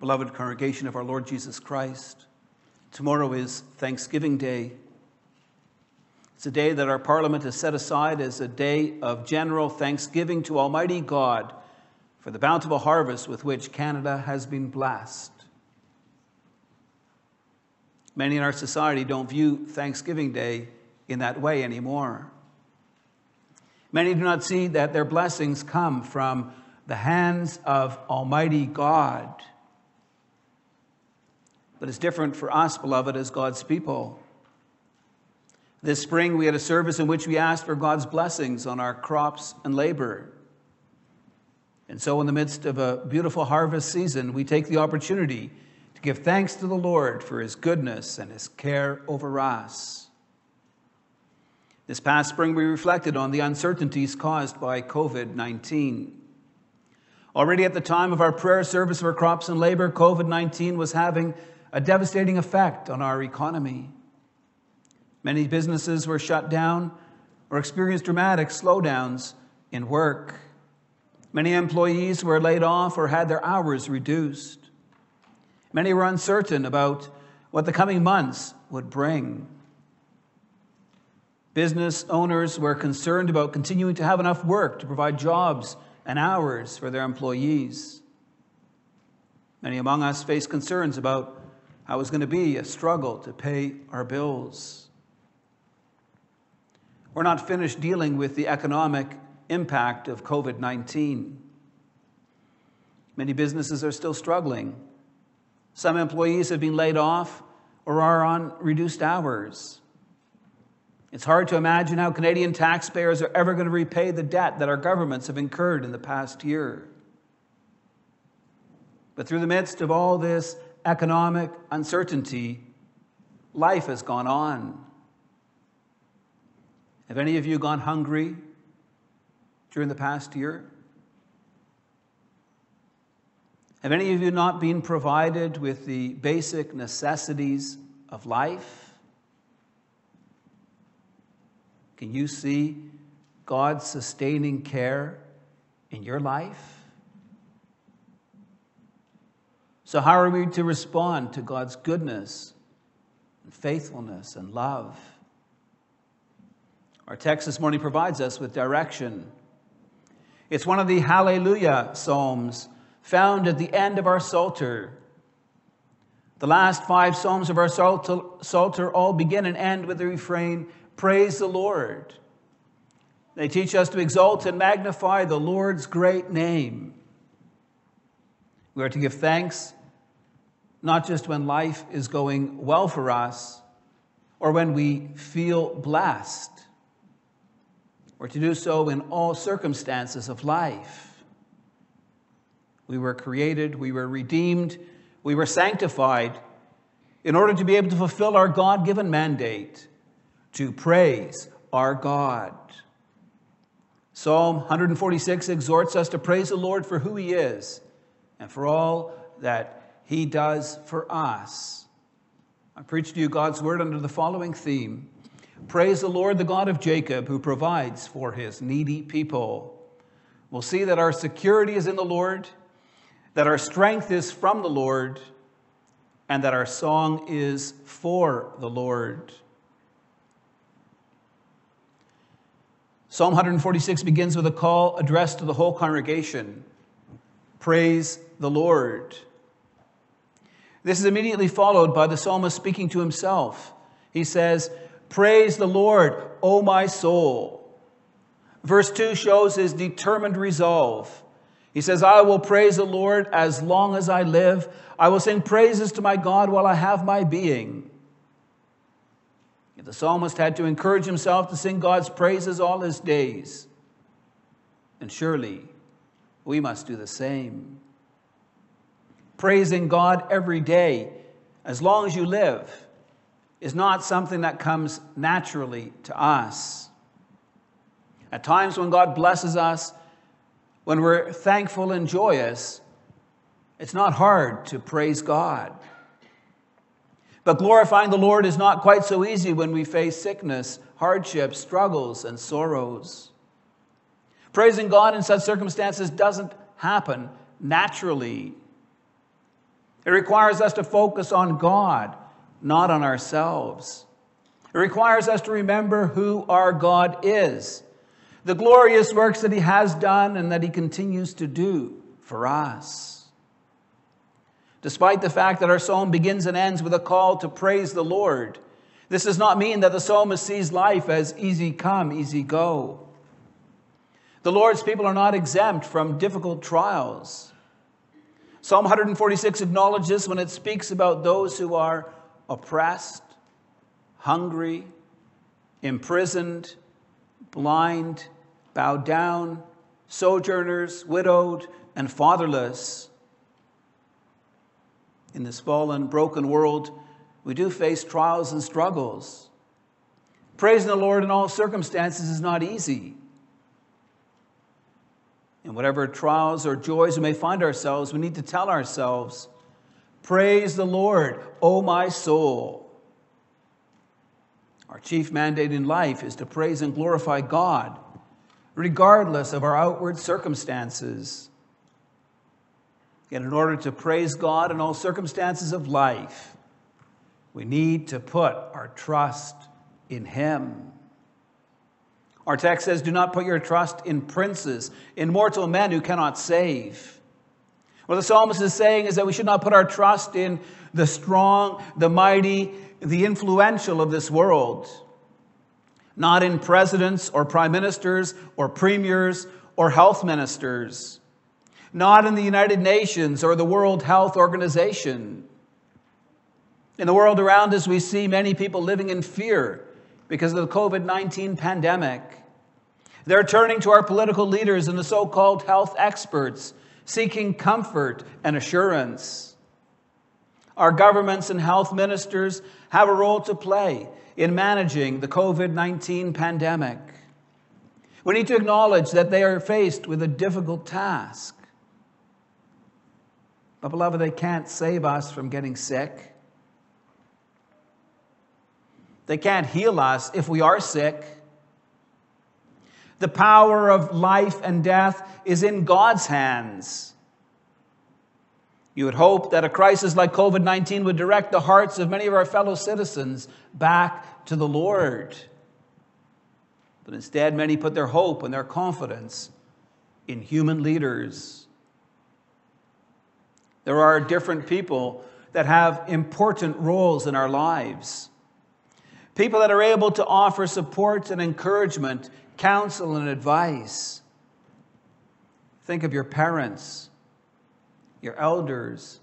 Beloved congregation of our Lord Jesus Christ, tomorrow is Thanksgiving Day. It's a day that our Parliament has set aside as a day of general thanksgiving to Almighty God for the bountiful harvest with which Canada has been blessed. Many in our society don't view Thanksgiving Day in that way anymore. Many do not see that their blessings come from the hands of Almighty God. But it's different for us, beloved, as God's people. This spring, we had a service in which we asked for God's blessings on our crops and labor. And so, in the midst of a beautiful harvest season, we take the opportunity to give thanks to the Lord for his goodness and his care over us. This past spring, we reflected on the uncertainties caused by COVID 19. Already at the time of our prayer service for crops and labor, COVID 19 was having a devastating effect on our economy. Many businesses were shut down or experienced dramatic slowdowns in work. Many employees were laid off or had their hours reduced. Many were uncertain about what the coming months would bring. Business owners were concerned about continuing to have enough work to provide jobs and hours for their employees. Many among us faced concerns about how it was going to be a struggle to pay our bills. We're not finished dealing with the economic impact of COVID 19. Many businesses are still struggling. Some employees have been laid off or are on reduced hours. It's hard to imagine how Canadian taxpayers are ever going to repay the debt that our governments have incurred in the past year. But through the midst of all this economic uncertainty, life has gone on. Have any of you gone hungry during the past year? Have any of you not been provided with the basic necessities of life? Can you see God's sustaining care in your life? So, how are we to respond to God's goodness and faithfulness and love? Our text this morning provides us with direction. It's one of the Hallelujah Psalms found at the end of our Psalter. The last five Psalms of our Psalter all begin and end with the refrain Praise the Lord. They teach us to exalt and magnify the Lord's great name. We are to give thanks not just when life is going well for us or when we feel blessed, or to do so in all circumstances of life. We were created, we were redeemed, we were sanctified in order to be able to fulfill our God given mandate to praise our God. Psalm 146 exhorts us to praise the Lord for who he is and for all that he does for us. I preach to you God's word under the following theme Praise the Lord, the God of Jacob, who provides for his needy people. We'll see that our security is in the Lord, that our strength is from the Lord, and that our song is for the Lord. Psalm 146 begins with a call addressed to the whole congregation Praise the Lord. This is immediately followed by the psalmist speaking to himself. He says, Praise the Lord, O my soul. Verse 2 shows his determined resolve. He says, I will praise the Lord as long as I live. I will sing praises to my God while I have my being. The psalmist had to encourage himself to sing God's praises all his days, and surely we must do the same. Praising God every day, as long as you live, is not something that comes naturally to us. At times when God blesses us, when we're thankful and joyous, it's not hard to praise God. But glorifying the Lord is not quite so easy when we face sickness, hardships, struggles, and sorrows. Praising God in such circumstances doesn't happen naturally. It requires us to focus on God, not on ourselves. It requires us to remember who our God is, the glorious works that He has done and that He continues to do for us. Despite the fact that our psalm begins and ends with a call to praise the Lord, this does not mean that the psalmist sees life as easy come, easy go. The Lord's people are not exempt from difficult trials. Psalm 146 acknowledges when it speaks about those who are oppressed, hungry, imprisoned, blind, bowed down, sojourners, widowed, and fatherless. In this fallen, broken world, we do face trials and struggles. Praising the Lord in all circumstances is not easy. In whatever trials or joys we may find ourselves, we need to tell ourselves, Praise the Lord, O my soul. Our chief mandate in life is to praise and glorify God, regardless of our outward circumstances. Yet, in order to praise God in all circumstances of life, we need to put our trust in Him. Our text says, Do not put your trust in princes, in mortal men who cannot save. What the psalmist is saying is that we should not put our trust in the strong, the mighty, the influential of this world, not in presidents or prime ministers or premiers or health ministers, not in the United Nations or the World Health Organization. In the world around us, we see many people living in fear because of the COVID 19 pandemic. They're turning to our political leaders and the so called health experts, seeking comfort and assurance. Our governments and health ministers have a role to play in managing the COVID 19 pandemic. We need to acknowledge that they are faced with a difficult task. But, beloved, they can't save us from getting sick. They can't heal us if we are sick. The power of life and death is in God's hands. You would hope that a crisis like COVID 19 would direct the hearts of many of our fellow citizens back to the Lord. But instead, many put their hope and their confidence in human leaders. There are different people that have important roles in our lives. People that are able to offer support and encouragement, counsel and advice. Think of your parents, your elders,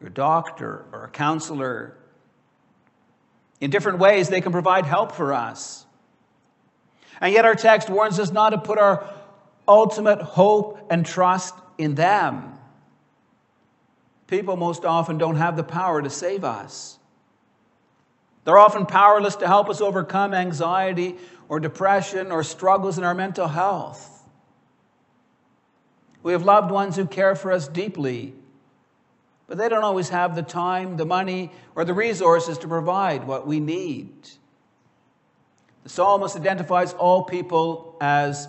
your doctor, or a counselor. In different ways, they can provide help for us. And yet, our text warns us not to put our ultimate hope and trust in them. People most often don't have the power to save us. They're often powerless to help us overcome anxiety or depression or struggles in our mental health. We have loved ones who care for us deeply, but they don't always have the time, the money, or the resources to provide what we need. The psalmist identifies all people as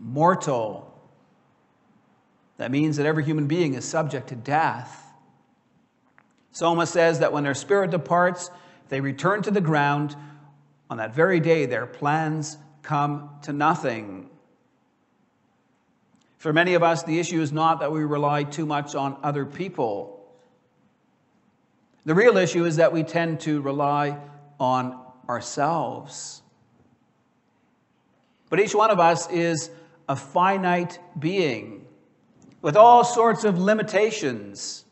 mortal. That means that every human being is subject to death. Psalmist says that when their spirit departs, they return to the ground. On that very day, their plans come to nothing. For many of us, the issue is not that we rely too much on other people. The real issue is that we tend to rely on ourselves. But each one of us is a finite being with all sorts of limitations.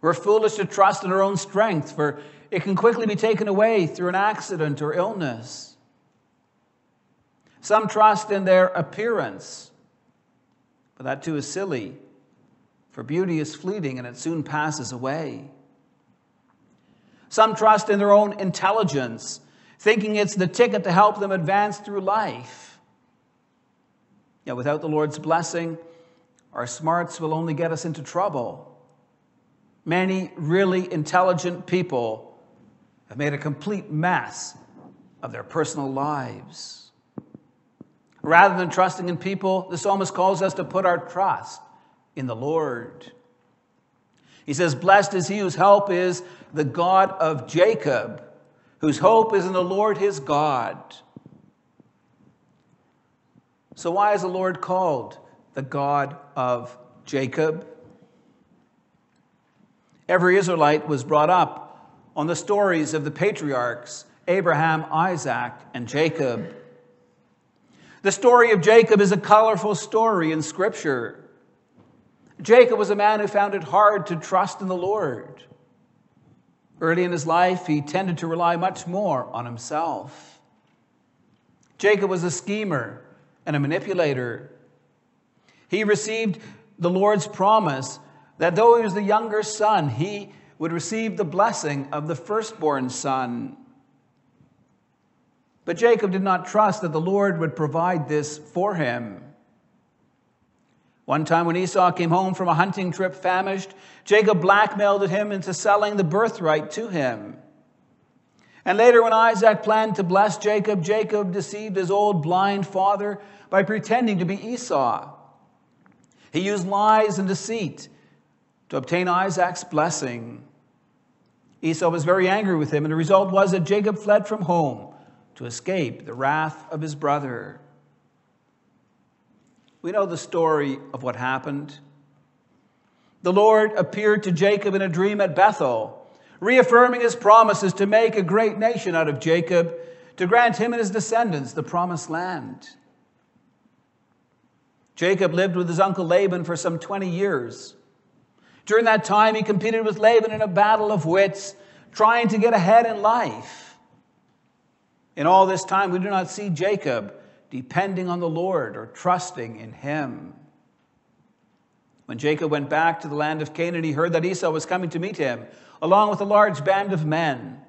We're foolish to trust in our own strength, for it can quickly be taken away through an accident or illness. Some trust in their appearance, but that too is silly, for beauty is fleeting and it soon passes away. Some trust in their own intelligence, thinking it's the ticket to help them advance through life. Yet without the Lord's blessing, our smarts will only get us into trouble. Many really intelligent people have made a complete mess of their personal lives. Rather than trusting in people, the psalmist calls us to put our trust in the Lord. He says, Blessed is he whose help is the God of Jacob, whose hope is in the Lord his God. So, why is the Lord called the God of Jacob? Every Israelite was brought up on the stories of the patriarchs Abraham, Isaac, and Jacob. The story of Jacob is a colorful story in Scripture. Jacob was a man who found it hard to trust in the Lord. Early in his life, he tended to rely much more on himself. Jacob was a schemer and a manipulator. He received the Lord's promise that though he was the younger son, he would receive the blessing of the firstborn son. But Jacob did not trust that the Lord would provide this for him. One time when Esau came home from a hunting trip famished, Jacob blackmailed him into selling the birthright to him. And later, when Isaac planned to bless Jacob, Jacob deceived his old blind father by pretending to be Esau. He used lies and deceit to obtain Isaac's blessing. Esau was very angry with him, and the result was that Jacob fled from home to escape the wrath of his brother. We know the story of what happened. The Lord appeared to Jacob in a dream at Bethel, reaffirming his promises to make a great nation out of Jacob, to grant him and his descendants the promised land. Jacob lived with his uncle Laban for some 20 years. During that time, he competed with Laban in a battle of wits, trying to get ahead in life. In all this time, we do not see Jacob depending on the Lord or trusting in Him. When Jacob went back to the land of Canaan, he heard that Esau was coming to meet him, along with a large band of men.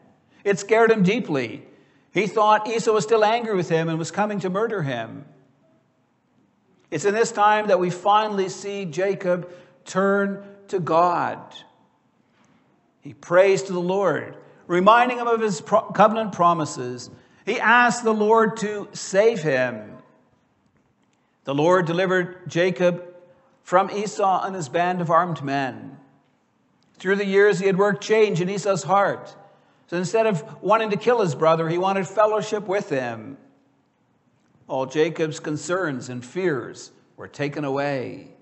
It scared him deeply. He thought Esau was still angry with him and was coming to murder him. It's in this time that we finally see Jacob turn to God. He prays to the Lord, reminding him of his covenant promises he asked the Lord to save him. The Lord delivered Jacob from Esau and his band of armed men. Through the years, he had worked change in Esau's heart. So instead of wanting to kill his brother, he wanted fellowship with him. All Jacob's concerns and fears were taken away.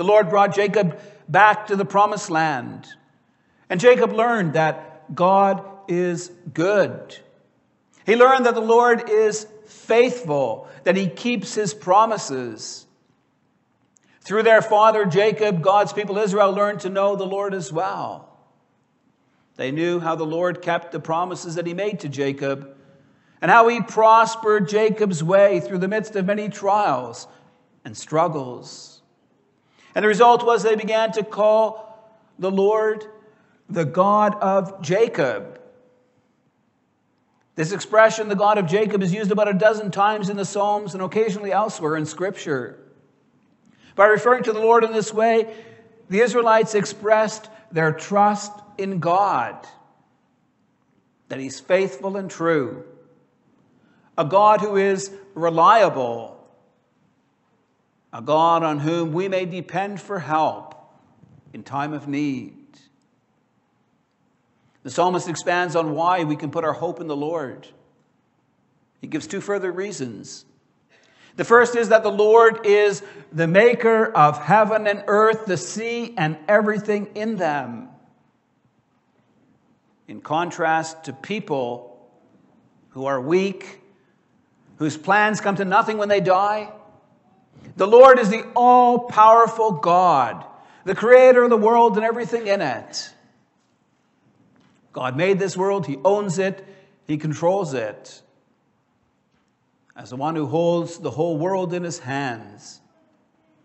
The Lord brought Jacob back to the promised land. And Jacob learned that God is good. He learned that the Lord is faithful, that he keeps his promises. Through their father Jacob, God's people Israel learned to know the Lord as well. They knew how the Lord kept the promises that he made to Jacob and how he prospered Jacob's way through the midst of many trials and struggles. And the result was they began to call the Lord the God of Jacob. This expression, the God of Jacob, is used about a dozen times in the Psalms and occasionally elsewhere in Scripture. By referring to the Lord in this way, the Israelites expressed their trust in God, that He's faithful and true, a God who is reliable, a God on whom we may depend for help in time of need. The psalmist expands on why we can put our hope in the Lord. He gives two further reasons. The first is that the Lord is the maker of heaven and earth, the sea, and everything in them. In contrast to people who are weak, whose plans come to nothing when they die, the Lord is the all powerful God, the creator of the world and everything in it. God made this world, He owns it, He controls it. As the one who holds the whole world in His hands,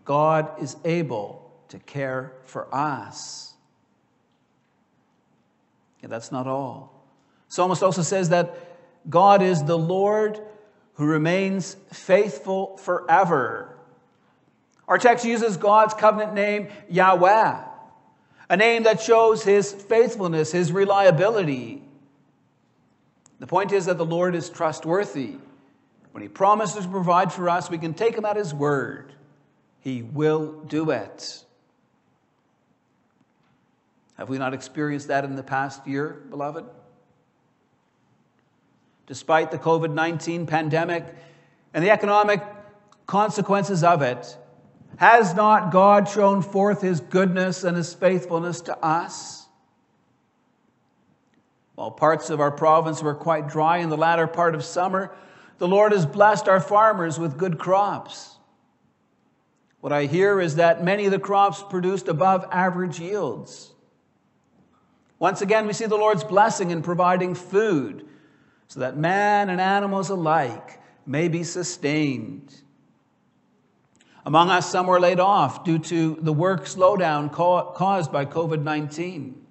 God is able to care for us. Yeah, that's not all. Psalmist also says that God is the Lord who remains faithful forever. Our text uses God's covenant name, Yahweh a name that shows his faithfulness, his reliability. The point is that the Lord is trustworthy. When he promises to provide for us, we can take him at his word. He will do it. Have we not experienced that in the past year, beloved? Despite the COVID 19 pandemic and the economic consequences of it, has not God shown forth his goodness and his faithfulness to us? While parts of our province were quite dry in the latter part of summer, the Lord has blessed our farmers with good crops. What I hear is that many of the crops produced above average yields. Once again, we see the Lord's blessing in providing food so that man and animals alike may be sustained. Among us, some were laid off due to the work slowdown caused by COVID 19.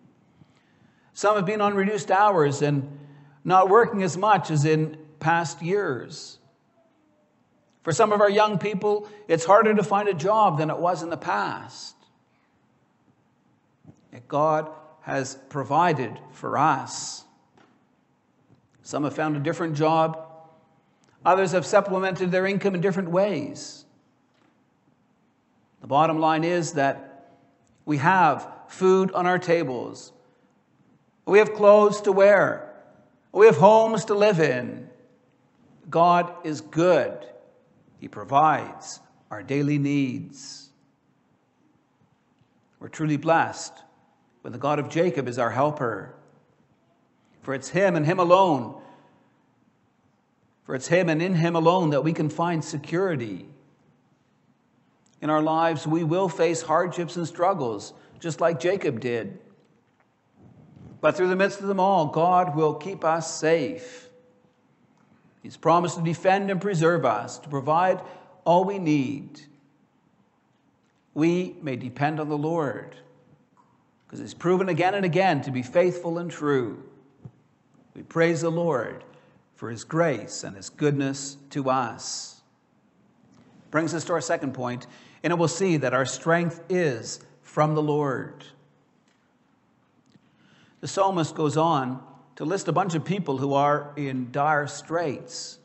Some have been on reduced hours and not working as much as in past years. For some of our young people, it's harder to find a job than it was in the past. Yet God has provided for us. Some have found a different job, others have supplemented their income in different ways. The bottom line is that we have food on our tables, we have clothes to wear, we have homes to live in. God is good. He provides our daily needs. We're truly blessed when the God of Jacob is our helper. For it's Him and Him alone, for it's Him and in Him alone that we can find security. In our lives, we will face hardships and struggles, just like Jacob did. But through the midst of them all, God will keep us safe. He's promised to defend and preserve us, to provide all we need. We may depend on the Lord because He's proven again and again to be faithful and true. We praise the Lord for His grace and His goodness to us. Brings us to our second point, and it will see that our strength is from the Lord. The psalmist goes on to list a bunch of people who are in dire straits.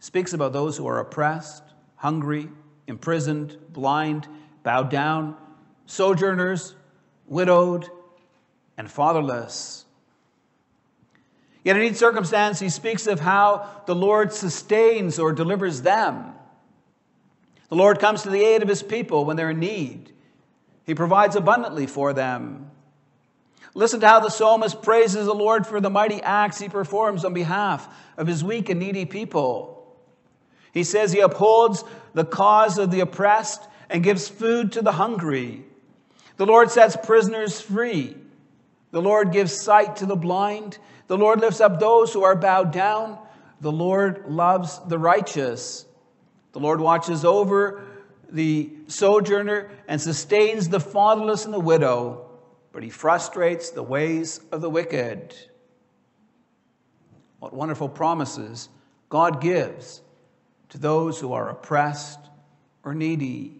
Speaks about those who are oppressed, hungry, imprisoned, blind, bowed down, sojourners, widowed, and fatherless. Yet in each circumstance, he speaks of how the Lord sustains or delivers them. The Lord comes to the aid of his people when they're in need. He provides abundantly for them. Listen to how the psalmist praises the Lord for the mighty acts he performs on behalf of his weak and needy people. He says he upholds the cause of the oppressed and gives food to the hungry. The Lord sets prisoners free. The Lord gives sight to the blind. The Lord lifts up those who are bowed down. The Lord loves the righteous. The Lord watches over the sojourner and sustains the fatherless and the widow but he frustrates the ways of the wicked. What wonderful promises God gives to those who are oppressed or needy.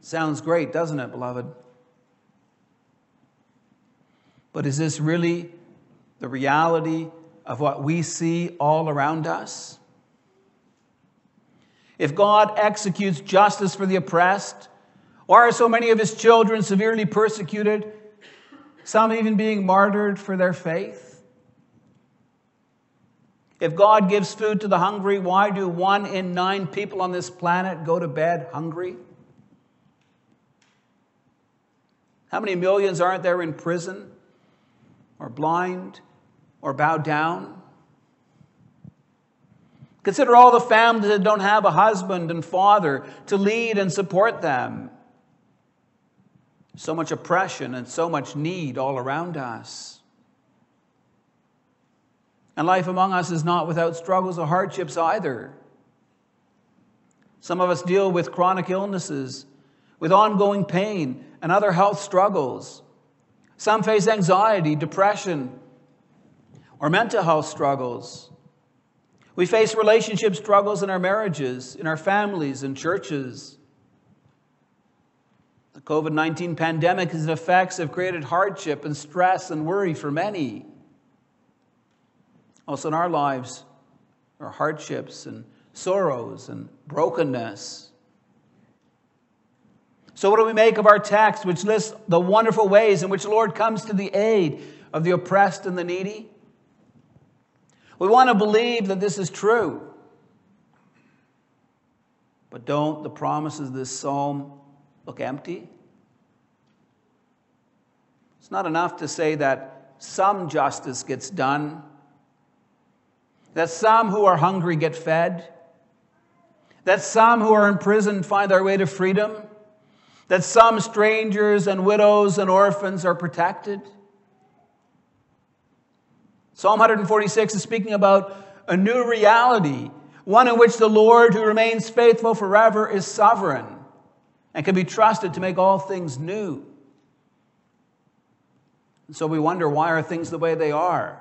Sounds great, doesn't it, beloved? But is this really the reality of what we see all around us? If God executes justice for the oppressed, why are so many of his children severely persecuted, some even being martyred for their faith? If God gives food to the hungry, why do one in nine people on this planet go to bed hungry? How many millions aren't there in prison, or blind, or bowed down? Consider all the families that don't have a husband and father to lead and support them so much oppression and so much need all around us. And life among us is not without struggles or hardships either. Some of us deal with chronic illnesses, with ongoing pain, and other health struggles. Some face anxiety, depression, or mental health struggles. We face relationship struggles in our marriages, in our families, and churches. The COVID 19 pandemic, its effects have created hardship and stress and worry for many. Also, in our lives, are hardships and sorrows and brokenness. So, what do we make of our text, which lists the wonderful ways in which the Lord comes to the aid of the oppressed and the needy? We want to believe that this is true. But don't the promises of this psalm look empty? It's not enough to say that some justice gets done, that some who are hungry get fed, that some who are in prison find their way to freedom, that some strangers and widows and orphans are protected. Psalm 146 is speaking about a new reality, one in which the Lord, who remains faithful forever, is sovereign and can be trusted to make all things new. And so we wonder why are things the way they are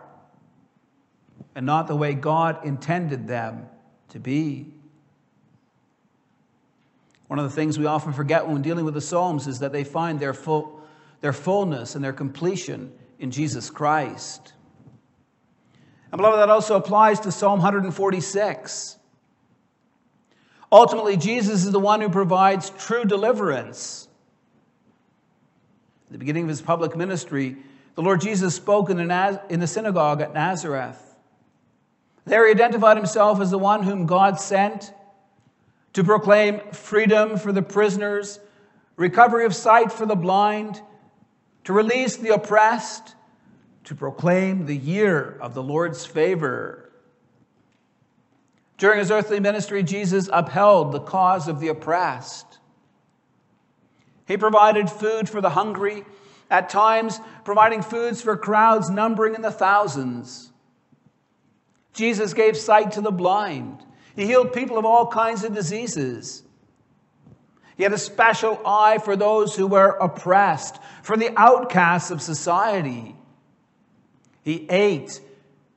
and not the way God intended them to be. One of the things we often forget when dealing with the Psalms is that they find their, full, their fullness and their completion in Jesus Christ. And beloved, that also applies to Psalm 146. Ultimately, Jesus is the one who provides true deliverance. At the beginning of his public ministry, the Lord Jesus spoke in the, in the synagogue at Nazareth. There he identified himself as the one whom God sent to proclaim freedom for the prisoners, recovery of sight for the blind, to release the oppressed, to proclaim the year of the Lord's favor. During his earthly ministry, Jesus upheld the cause of the oppressed. He provided food for the hungry, at times providing foods for crowds numbering in the thousands. Jesus gave sight to the blind. He healed people of all kinds of diseases. He had a special eye for those who were oppressed, for the outcasts of society. He ate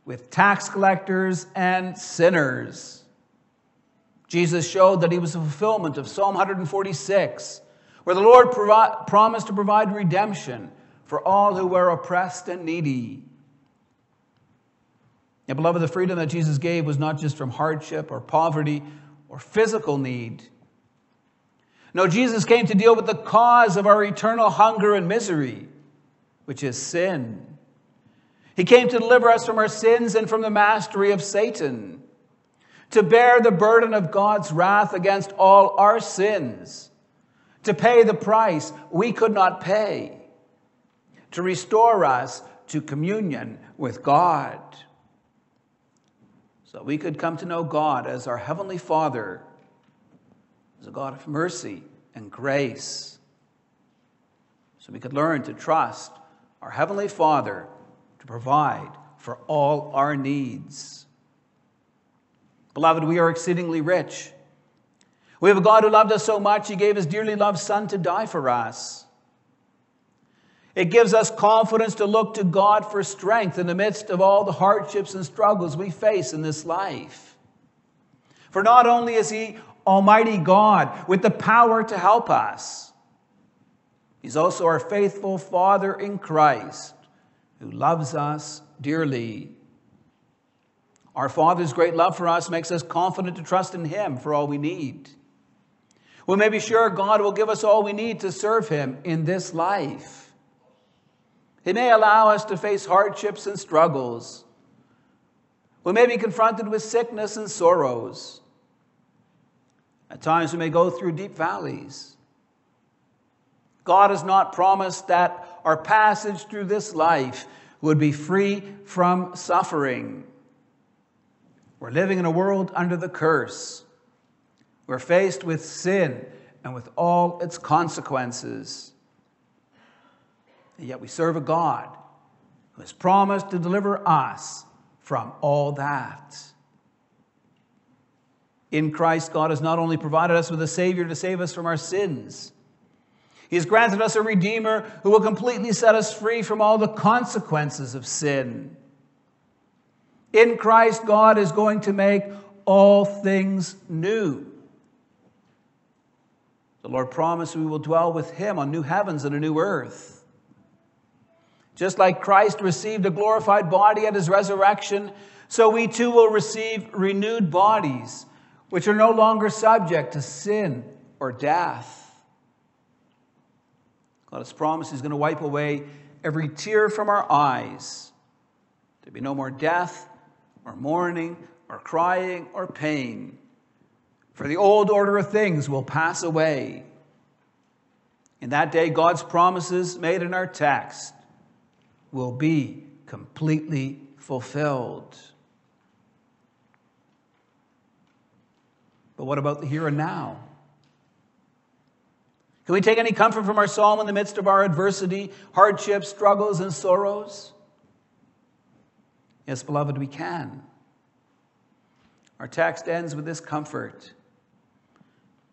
with tax collectors and sinners. Jesus showed that he was a fulfillment of Psalm 146, where the Lord provi- promised to provide redemption for all who were oppressed and needy. Now, beloved, the freedom that Jesus gave was not just from hardship or poverty or physical need. No, Jesus came to deal with the cause of our eternal hunger and misery, which is sin. He came to deliver us from our sins and from the mastery of Satan, to bear the burden of God's wrath against all our sins, to pay the price we could not pay, to restore us to communion with God. So we could come to know God as our Heavenly Father, as a God of mercy and grace. So we could learn to trust our Heavenly Father provide for all our needs. Beloved, we are exceedingly rich. We have a God who loved us so much, he gave his dearly loved Son to die for us. It gives us confidence to look to God for strength in the midst of all the hardships and struggles we face in this life. For not only is He Almighty God with the power to help us, He's also our faithful Father in Christ who loves us dearly. Our Father's great love for us makes us confident to trust in Him for all we need. We may be sure God will give us all we need to serve Him in this life. He may allow us to face hardships and struggles. We may be confronted with sickness and sorrows. At times, we may go through deep valleys. God has not promised that our passage through this life would be free from suffering. We're living in a world under the curse. We're faced with sin and with all its consequences. And yet we serve a God who has promised to deliver us from all that. In Christ, God has not only provided us with a Savior to save us from our sins, he has granted us a Redeemer who will completely set us free from all the consequences of sin. In Christ, God is going to make all things new. The Lord promised we will dwell with Him on new heavens and a new earth. Just like Christ received a glorified body at His resurrection, so we too will receive renewed bodies, which are no longer subject to sin or death. God has promised He's going to wipe away every tear from our eyes. There'll be no more death, or mourning, or crying, or pain. For the old order of things will pass away. In that day, God's promises made in our text will be completely fulfilled. But what about the here and now? Can we take any comfort from our psalm in the midst of our adversity, hardships, struggles, and sorrows? Yes, beloved, we can. Our text ends with this comfort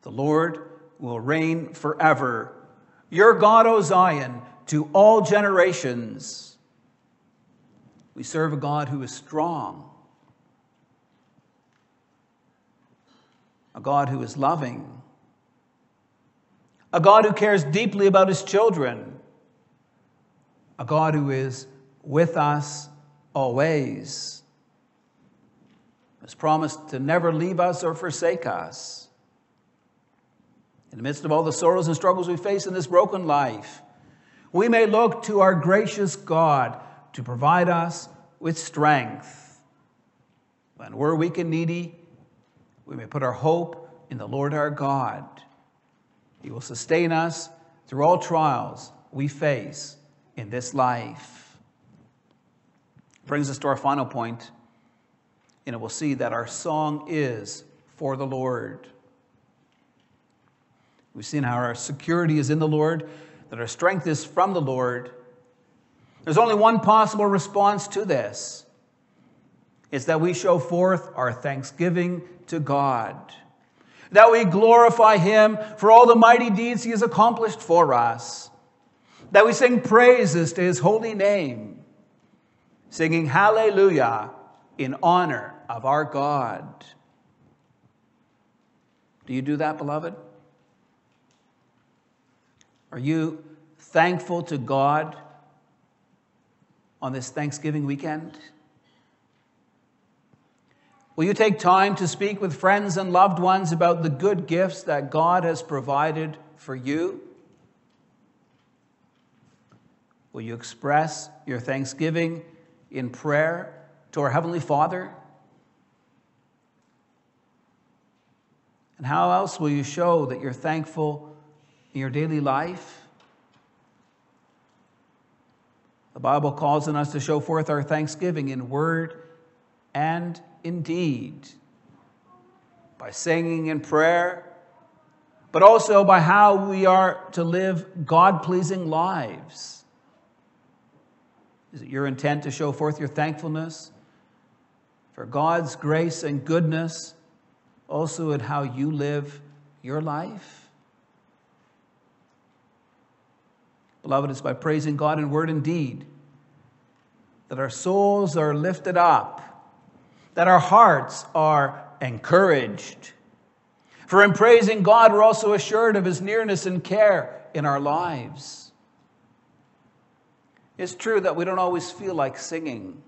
The Lord will reign forever. Your God, O Zion, to all generations. We serve a God who is strong, a God who is loving a God who cares deeply about his children, a God who is with us always, has promised to never leave us or forsake us. In the midst of all the sorrows and struggles we face in this broken life, we may look to our gracious God to provide us with strength. When we're weak and needy, we may put our hope in the Lord our God. He will sustain us through all trials we face in this life. Brings us to our final point, and we'll see that our song is for the Lord. We've seen how our security is in the Lord, that our strength is from the Lord. There's only one possible response to this it's that we show forth our thanksgiving to God that we glorify him for all the mighty deeds he has accomplished for us, that we sing praises to his holy name, singing hallelujah in honor of our God. Do you do that, beloved? Are you thankful to God on this Thanksgiving weekend? Will you take time to speak with friends and loved ones about the good gifts that God has provided for you? Will you express your thanksgiving in prayer to our Heavenly Father? And how else will you show that you're thankful in your daily life? The Bible calls on us to show forth our thanksgiving in word and indeed by singing and prayer, but also by how we are to live God pleasing lives. Is it your intent to show forth your thankfulness for God's grace and goodness also in how you live your life? Beloved, it's by praising God in word and deed that our souls are lifted up that our hearts are encouraged. For in praising God, we're also assured of his nearness and care in our lives. It's true that we don't always feel like singing.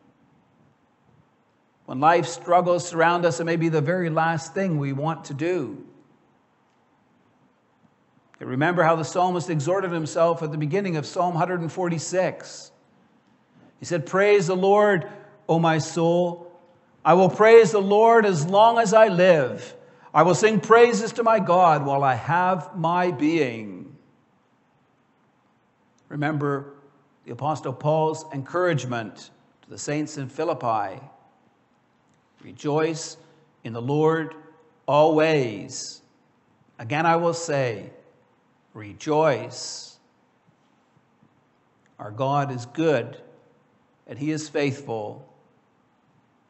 When life struggles surround us, it may be the very last thing we want to do. You remember how the psalmist exhorted himself at the beginning of Psalm 146. He said, Praise the Lord, O my soul. I will praise the Lord as long as I live. I will sing praises to my God while I have my being. Remember the Apostle Paul's encouragement to the saints in Philippi Rejoice in the Lord always. Again, I will say, rejoice. Our God is good and he is faithful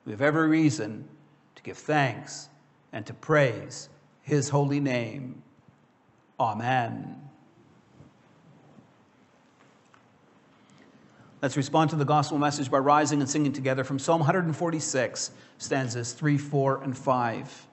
we have every reason to give thanks and to praise his holy name. Amen. Let's respond to the gospel message by rising and singing together from Psalm 146, stanzas 3, 4, and 5.